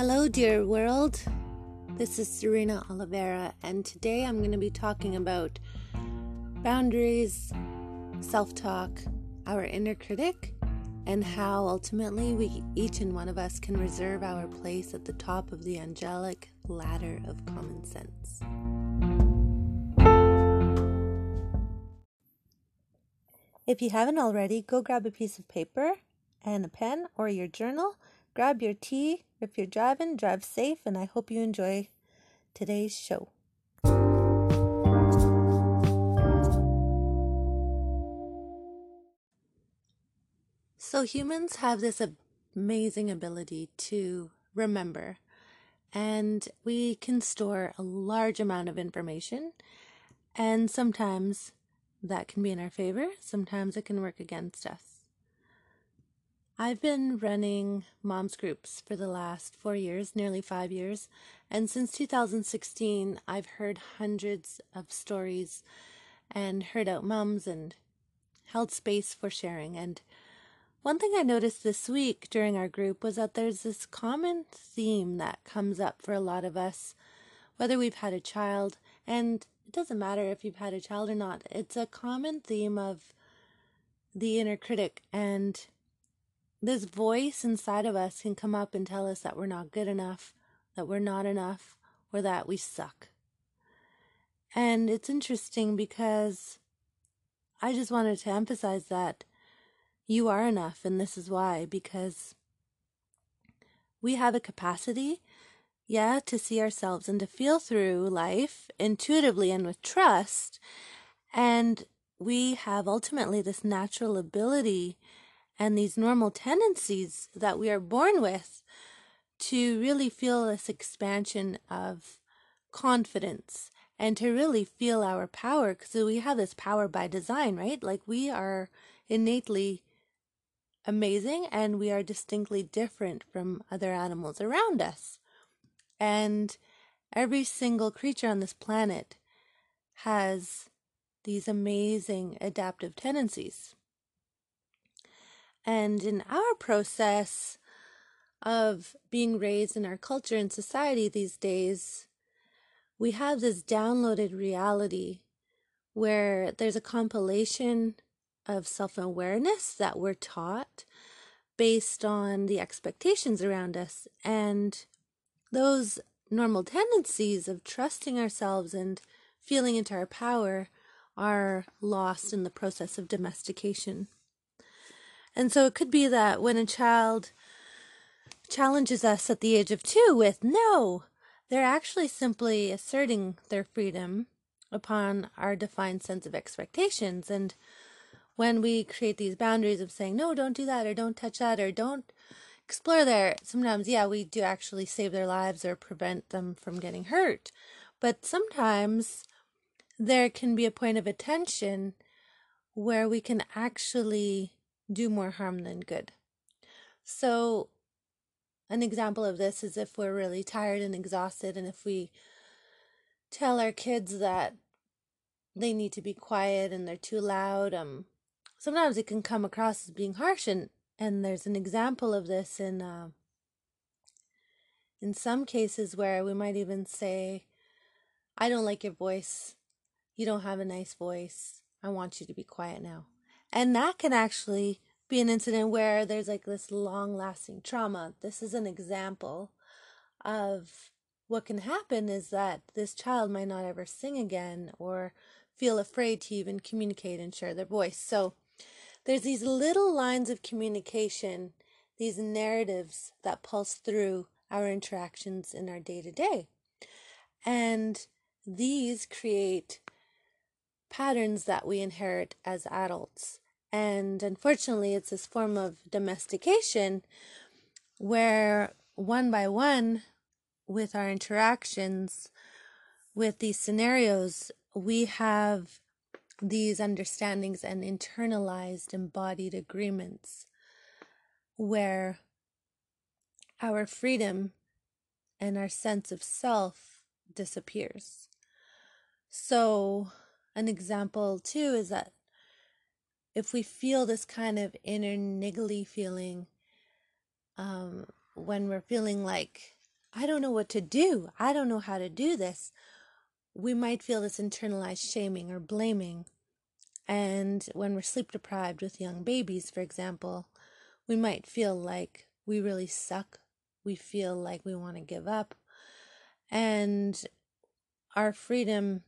Hello, dear world. This is Serena Oliveira, and today I'm going to be talking about boundaries, self talk, our inner critic, and how ultimately we each and one of us can reserve our place at the top of the angelic ladder of common sense. If you haven't already, go grab a piece of paper and a pen or your journal. Grab your tea. If you're driving, drive safe, and I hope you enjoy today's show. So, humans have this amazing ability to remember, and we can store a large amount of information, and sometimes that can be in our favor, sometimes it can work against us. I've been running moms groups for the last four years, nearly five years, and since 2016, I've heard hundreds of stories and heard out moms and held space for sharing. And one thing I noticed this week during our group was that there's this common theme that comes up for a lot of us, whether we've had a child, and it doesn't matter if you've had a child or not, it's a common theme of the inner critic. And this voice inside of us can come up and tell us that we're not good enough, that we're not enough, or that we suck. And it's interesting because I just wanted to emphasize that you are enough, and this is why because we have a capacity yeah, to see ourselves and to feel through life intuitively and with trust. And we have ultimately this natural ability and these normal tendencies that we are born with to really feel this expansion of confidence and to really feel our power because we have this power by design, right? Like we are innately amazing and we are distinctly different from other animals around us. And every single creature on this planet has these amazing adaptive tendencies. And in our process of being raised in our culture and society these days, we have this downloaded reality where there's a compilation of self awareness that we're taught based on the expectations around us. And those normal tendencies of trusting ourselves and feeling into our power are lost in the process of domestication. And so it could be that when a child challenges us at the age of two with no, they're actually simply asserting their freedom upon our defined sense of expectations. And when we create these boundaries of saying, no, don't do that, or don't touch that, or don't explore there, sometimes, yeah, we do actually save their lives or prevent them from getting hurt. But sometimes there can be a point of attention where we can actually do more harm than good. So, an example of this is if we're really tired and exhausted, and if we tell our kids that they need to be quiet and they're too loud, um, sometimes it can come across as being harsh, and and there's an example of this in uh, in some cases where we might even say i don't like your voice. You don't have a nice voice. I want you to be quiet now and that can actually be an incident where there's like this long lasting trauma this is an example of what can happen is that this child might not ever sing again or feel afraid to even communicate and share their voice so there's these little lines of communication, these narratives that pulse through our interactions in our day to day. And these create patterns that we inherit as adults. And unfortunately, it's this form of domestication where one by one, with our interactions with these scenarios, we have these understandings and internalized embodied agreements where our freedom and our sense of self disappears. So, an example too is that if we feel this kind of inner niggly feeling um, when we're feeling like I don't know what to do. I don't know how to do this. We might feel this internalized shaming or blaming. And when we're sleep deprived with young babies, for example, we might feel like we really suck. We feel like we want to give up. And our freedom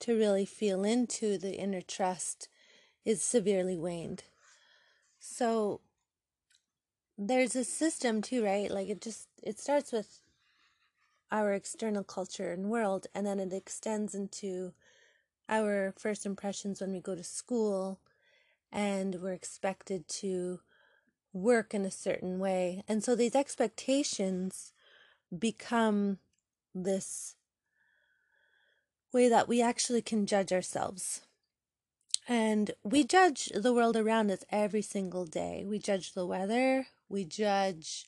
to really feel into the inner trust is severely waned. So there's a system too, right? Like it just it starts with our external culture and world and then it extends into our first impressions when we go to school and we're expected to work in a certain way. And so these expectations become this way that we actually can judge ourselves. And we judge the world around us every single day. We judge the weather, we judge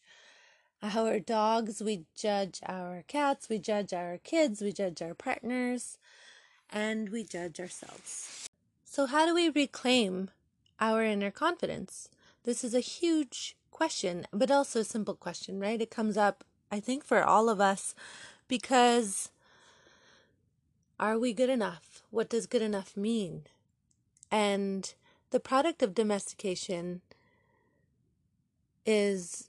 our dogs, we judge our cats, we judge our kids, we judge our partners, and we judge ourselves. So, how do we reclaim our inner confidence? This is a huge question, but also a simple question, right? It comes up, I think, for all of us because are we good enough? What does good enough mean? And the product of domestication is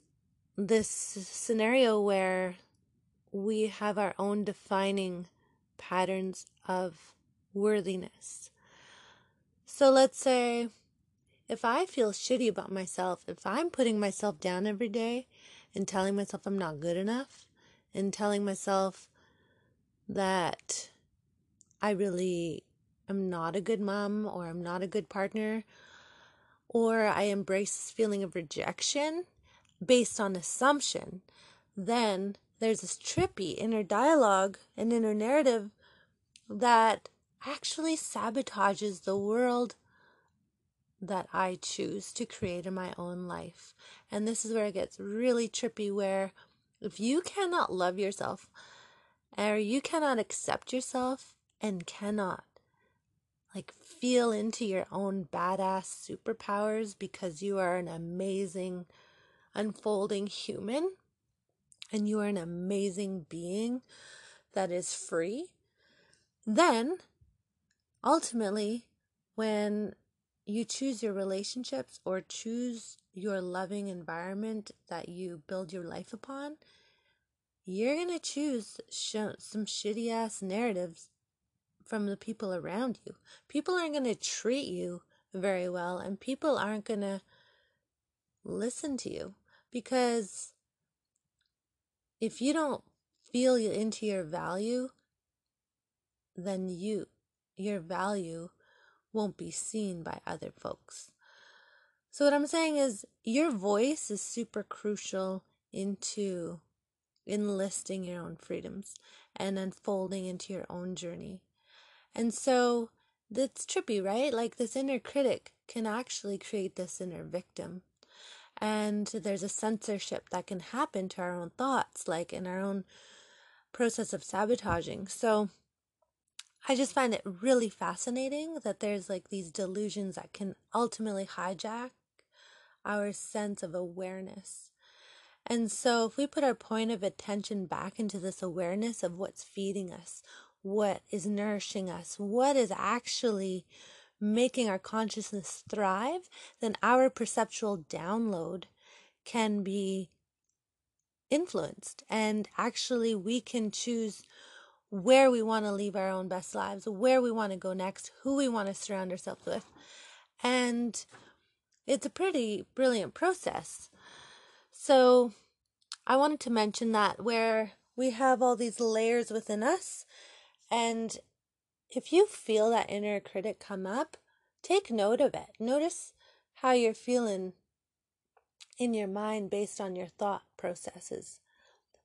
this scenario where we have our own defining patterns of worthiness. So let's say if I feel shitty about myself, if I'm putting myself down every day and telling myself I'm not good enough and telling myself that I really am not a good mom or I'm not a good partner or I embrace this feeling of rejection based on assumption, then there's this trippy inner dialogue and inner narrative that actually sabotages the world that I choose to create in my own life. And this is where it gets really trippy where if you cannot love yourself or you cannot accept yourself and cannot like feel into your own badass superpowers because you are an amazing unfolding human and you are an amazing being that is free, then ultimately, when you choose your relationships or choose your loving environment that you build your life upon, you're going to choose sh- some shitty ass narratives from the people around you. People aren't going to treat you very well, and people aren't going to listen to you because if you don't feel into your value, then you, your value won't be seen by other folks. So, what I'm saying is, your voice is super crucial into enlisting your own freedoms and unfolding into your own journey. And so that's trippy, right? Like this inner critic can actually create this inner victim. And there's a censorship that can happen to our own thoughts, like in our own process of sabotaging. So I just find it really fascinating that there's like these delusions that can ultimately hijack our sense of awareness. And so, if we put our point of attention back into this awareness of what's feeding us, what is nourishing us, what is actually making our consciousness thrive, then our perceptual download can be influenced. And actually, we can choose where we want to leave our own best lives, where we want to go next, who we want to surround ourselves with. And it's a pretty brilliant process. So, I wanted to mention that where we have all these layers within us and if you feel that inner critic come up, take note of it. Notice how you're feeling in your mind based on your thought processes.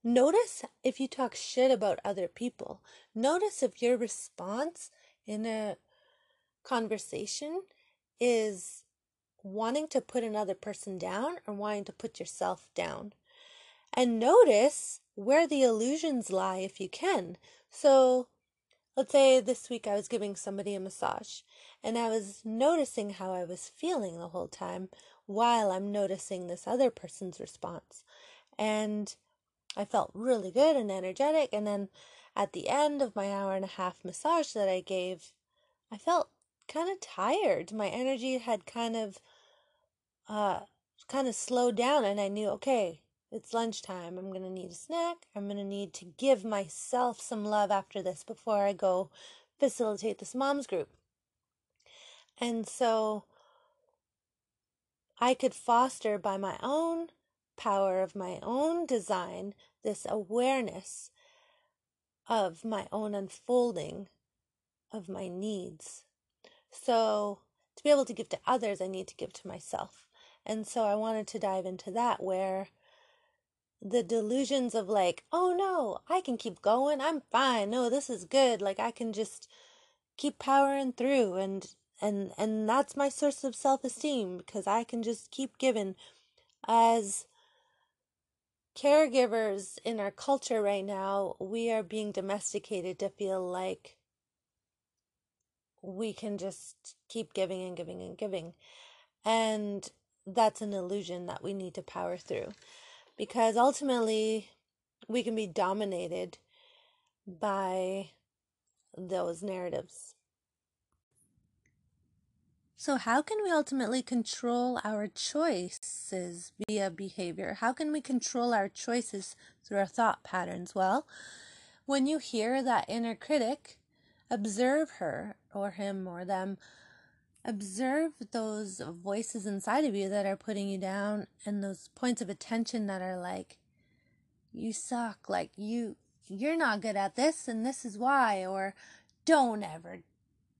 Notice if you talk shit about other people. Notice if your response in a conversation is wanting to put another person down or wanting to put yourself down. And notice where the illusions lie if you can. So, Let's say this week I was giving somebody a massage and I was noticing how I was feeling the whole time while I'm noticing this other person's response. And I felt really good and energetic. And then at the end of my hour and a half massage that I gave, I felt kind of tired. My energy had kind of, uh, kind of slowed down, and I knew, okay, it's lunchtime. I'm going to need a snack. I'm going to need to give myself some love after this before I go facilitate this mom's group. And so I could foster by my own power of my own design this awareness of my own unfolding of my needs. So, to be able to give to others, I need to give to myself. And so, I wanted to dive into that where the delusions of like, oh no, I can keep going. I'm fine. No, this is good. Like I can just keep powering through and and and that's my source of self-esteem because I can just keep giving as caregivers in our culture right now, we are being domesticated to feel like we can just keep giving and giving and giving. And that's an illusion that we need to power through because ultimately we can be dominated by those narratives. So, how can we ultimately control our choices via behavior? How can we control our choices through our thought patterns? Well, when you hear that inner critic, observe her or him or them observe those voices inside of you that are putting you down and those points of attention that are like you suck. Like you you're not good at this and this is why or don't ever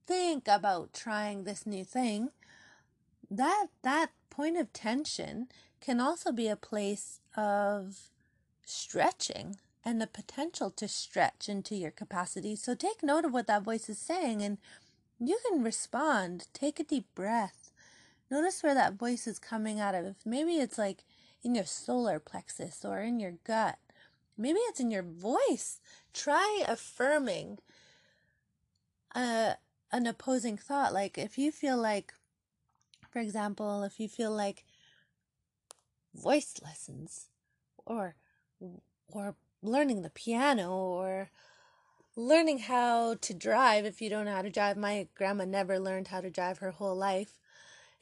think about trying this new thing. That that point of tension can also be a place of stretching and the potential to stretch into your capacity. So take note of what that voice is saying and you can respond. Take a deep breath. Notice where that voice is coming out of. Maybe it's like in your solar plexus or in your gut. Maybe it's in your voice. Try affirming a, uh, an opposing thought. Like if you feel like, for example, if you feel like voice lessons or or learning the piano or learning how to drive if you don't know how to drive. My grandma never learned how to drive her whole life.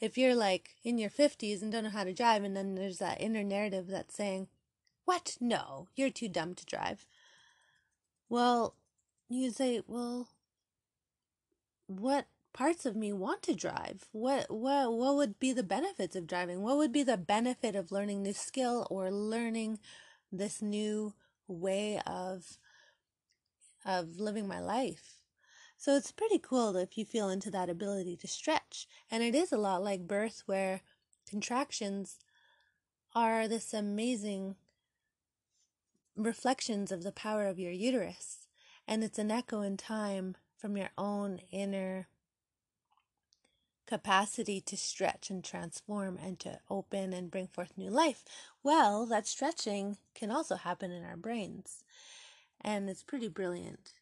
If you're like in your 50s and don't know how to drive, and then there's that inner narrative that's saying, What? No, you're too dumb to drive. Well, you say, Well, what parts of me want to drive? What what what would be the benefits of driving? What would be the benefit of learning this skill or learning this new way of of living my life. So it's pretty cool if you feel into that ability to stretch. And it is a lot like birth, where contractions are this amazing reflections of the power of your uterus. And it's an echo in time from your own inner capacity to stretch and transform and to open and bring forth new life. Well, that stretching can also happen in our brains and it's pretty brilliant.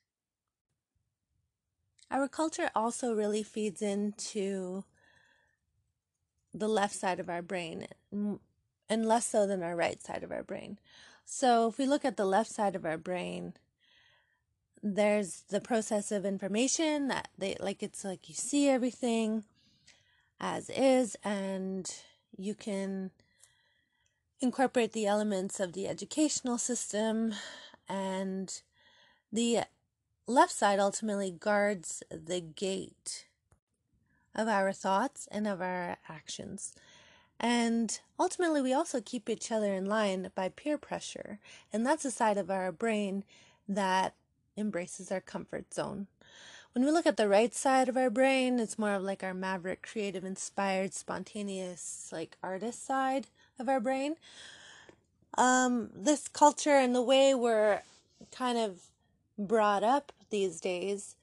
Our culture also really feeds into the left side of our brain and less so than our right side of our brain. So if we look at the left side of our brain, there's the process of information that they like it's like you see everything as is and you can incorporate the elements of the educational system and the left side ultimately guards the gate of our thoughts and of our actions. And ultimately, we also keep each other in line by peer pressure. And that's a side of our brain that embraces our comfort zone. When we look at the right side of our brain, it's more of like our maverick, creative, inspired, spontaneous, like artist side of our brain, um, this culture and the way we're kind of brought up these days,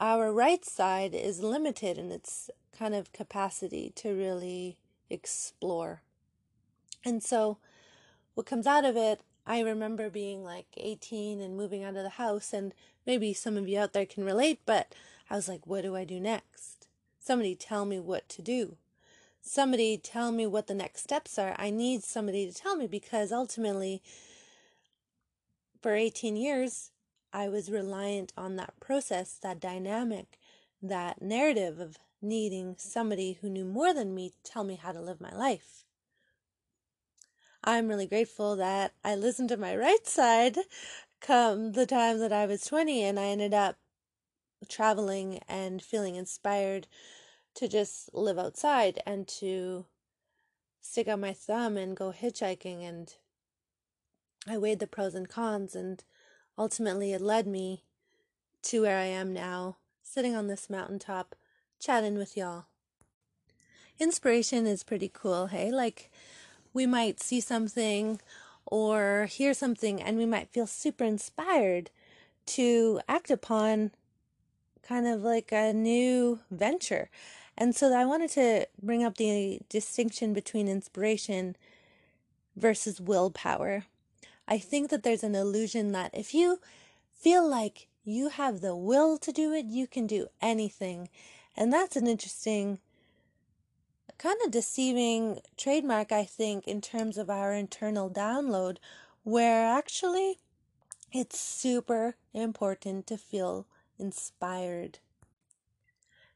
our right side is limited in its kind of capacity to really explore. And so, what comes out of it, I remember being like 18 and moving out of the house, and maybe some of you out there can relate, but I was like, what do I do next? Somebody tell me what to do somebody tell me what the next steps are. I need somebody to tell me because ultimately for 18 years, I was reliant on that process, that dynamic, that narrative of needing somebody who knew more than me to tell me how to live my life. I'm really grateful that I listened to my right side come the time that I was 20 and I ended up traveling and feeling inspired to just live outside and to stick out my thumb and go hitchhiking and I weighed the pros and cons and ultimately it led me to where I am now, sitting on this mountaintop, chatting with y'all. Inspiration is pretty cool, hey? Like we might see something or hear something and we might feel super inspired to act upon kind of like a new venture. And so I wanted to bring up the distinction between inspiration versus willpower. I think that there's an illusion that if you feel like you have the will to do it, you can do anything. And that's an interesting kind of deceiving trademark, I think, in terms of our internal download, where actually it's super important to feel inspired.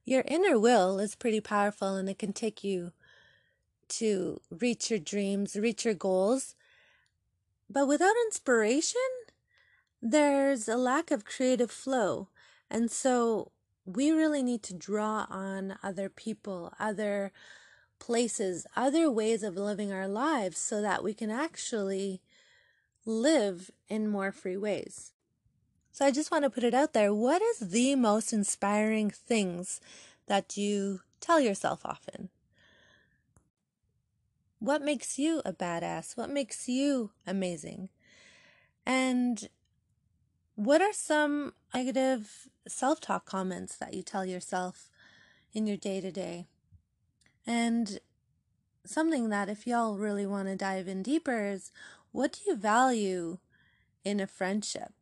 Your inner will is pretty powerful and it can take you to reach your dreams, reach your goals. But without inspiration, there's a lack of creative flow. And so we really need to draw on other people, other places, other ways of living our lives so that we can actually live in more free ways. So I just want to put it out there. What is the most inspiring things that you tell yourself often? What makes you a badass? What makes you amazing? And what are some negative self talk comments that you tell yourself in your day to day? And something that, if y'all really want to dive in deeper, is what do you value in a friendship?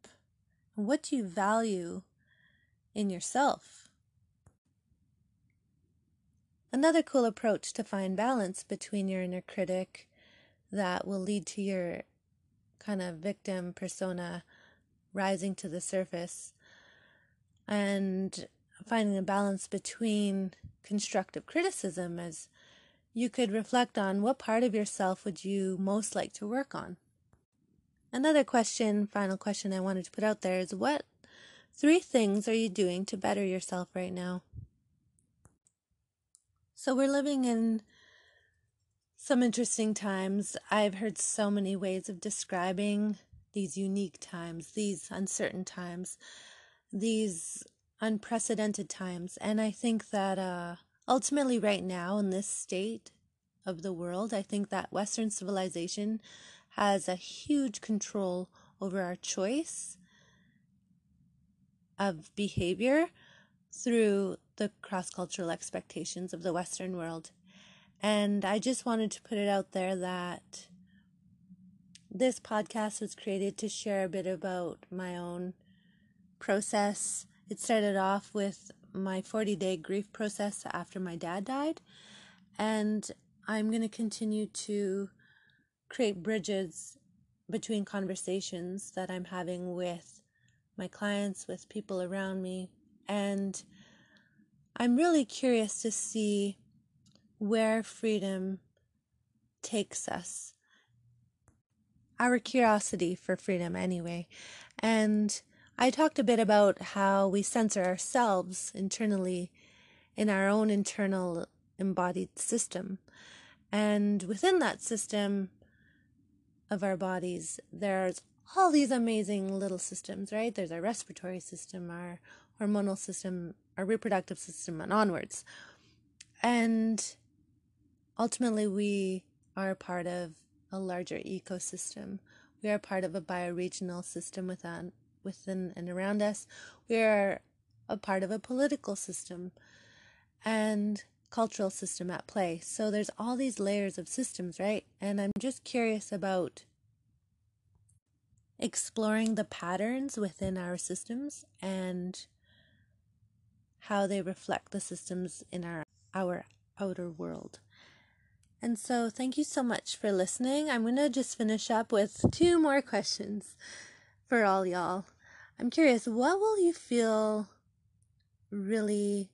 What do you value in yourself? Another cool approach to find balance between your inner critic that will lead to your kind of victim persona rising to the surface and finding a balance between constructive criticism as you could reflect on what part of yourself would you most like to work on. Another question, final question I wanted to put out there is what three things are you doing to better yourself right now? So we're living in some interesting times. I've heard so many ways of describing these unique times, these uncertain times, these unprecedented times. And I think that uh, ultimately, right now, in this state of the world, I think that Western civilization has a huge control over our choice of behavior through the cross cultural expectations of the Western world. And I just wanted to put it out there that this podcast was created to share a bit about my own process it started off with my 40 day grief process after my dad died, and I'm going to continue to create bridges between conversations that I'm having with my clients, with people around me, and I'm really curious to see where freedom takes us. Our curiosity for freedom, anyway. And I talked a bit about how we censor ourselves internally in our own internal embodied system. And within that system of our bodies, there's all these amazing little systems, right? There's our respiratory system, our hormonal system, our reproductive system, and onwards. And ultimately, we are part of a larger ecosystem. We are part of a bioregional system within within and around us. We are a part of a political system and cultural system at play. So there's all these layers of systems, right? And I'm just curious about exploring the patterns within our systems and how they reflect the systems in our our outer world. And so thank you so much for listening. I'm going to just finish up with two more questions. for all y'all. I'm curious, what will you feel really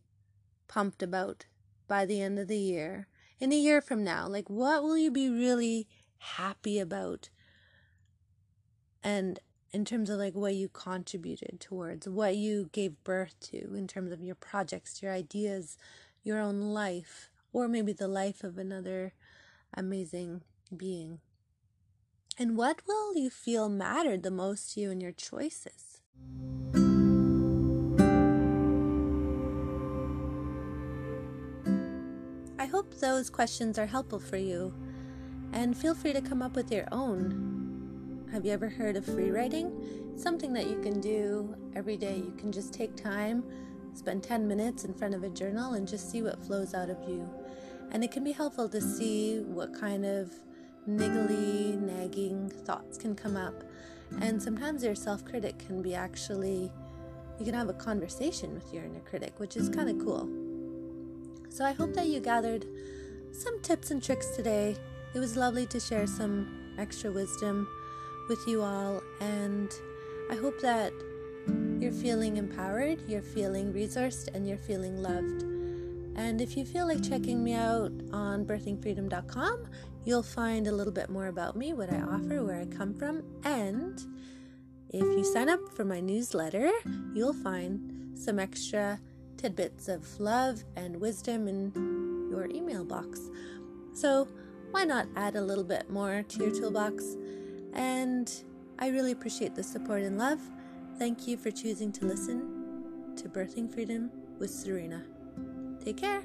pumped about by the end of the year? In a year from now, like what will you be really happy about? And in terms of like what you contributed towards, what you gave birth to in terms of your projects, your ideas, your own life, or maybe the life of another amazing being. And what will you feel mattered the most to you in your choices? I hope those questions are helpful for you, and feel free to come up with your own. Have you ever heard of free writing? something that you can do every day. You can just take time, spend 10 minutes in front of a journal, and just see what flows out of you. And it can be helpful to see what kind of niggly, nagging thoughts can come up. And sometimes your self critic can be actually, you can have a conversation with your inner critic, which is kind of cool. So I hope that you gathered some tips and tricks today. It was lovely to share some extra wisdom with you all, and I hope that you're feeling empowered, you're feeling resourced, and you're feeling loved. And if you feel like checking me out on birthingfreedom.com, You'll find a little bit more about me, what I offer, where I come from, and if you sign up for my newsletter, you'll find some extra tidbits of love and wisdom in your email box. So, why not add a little bit more to your toolbox? And I really appreciate the support and love. Thank you for choosing to listen to Birthing Freedom with Serena. Take care.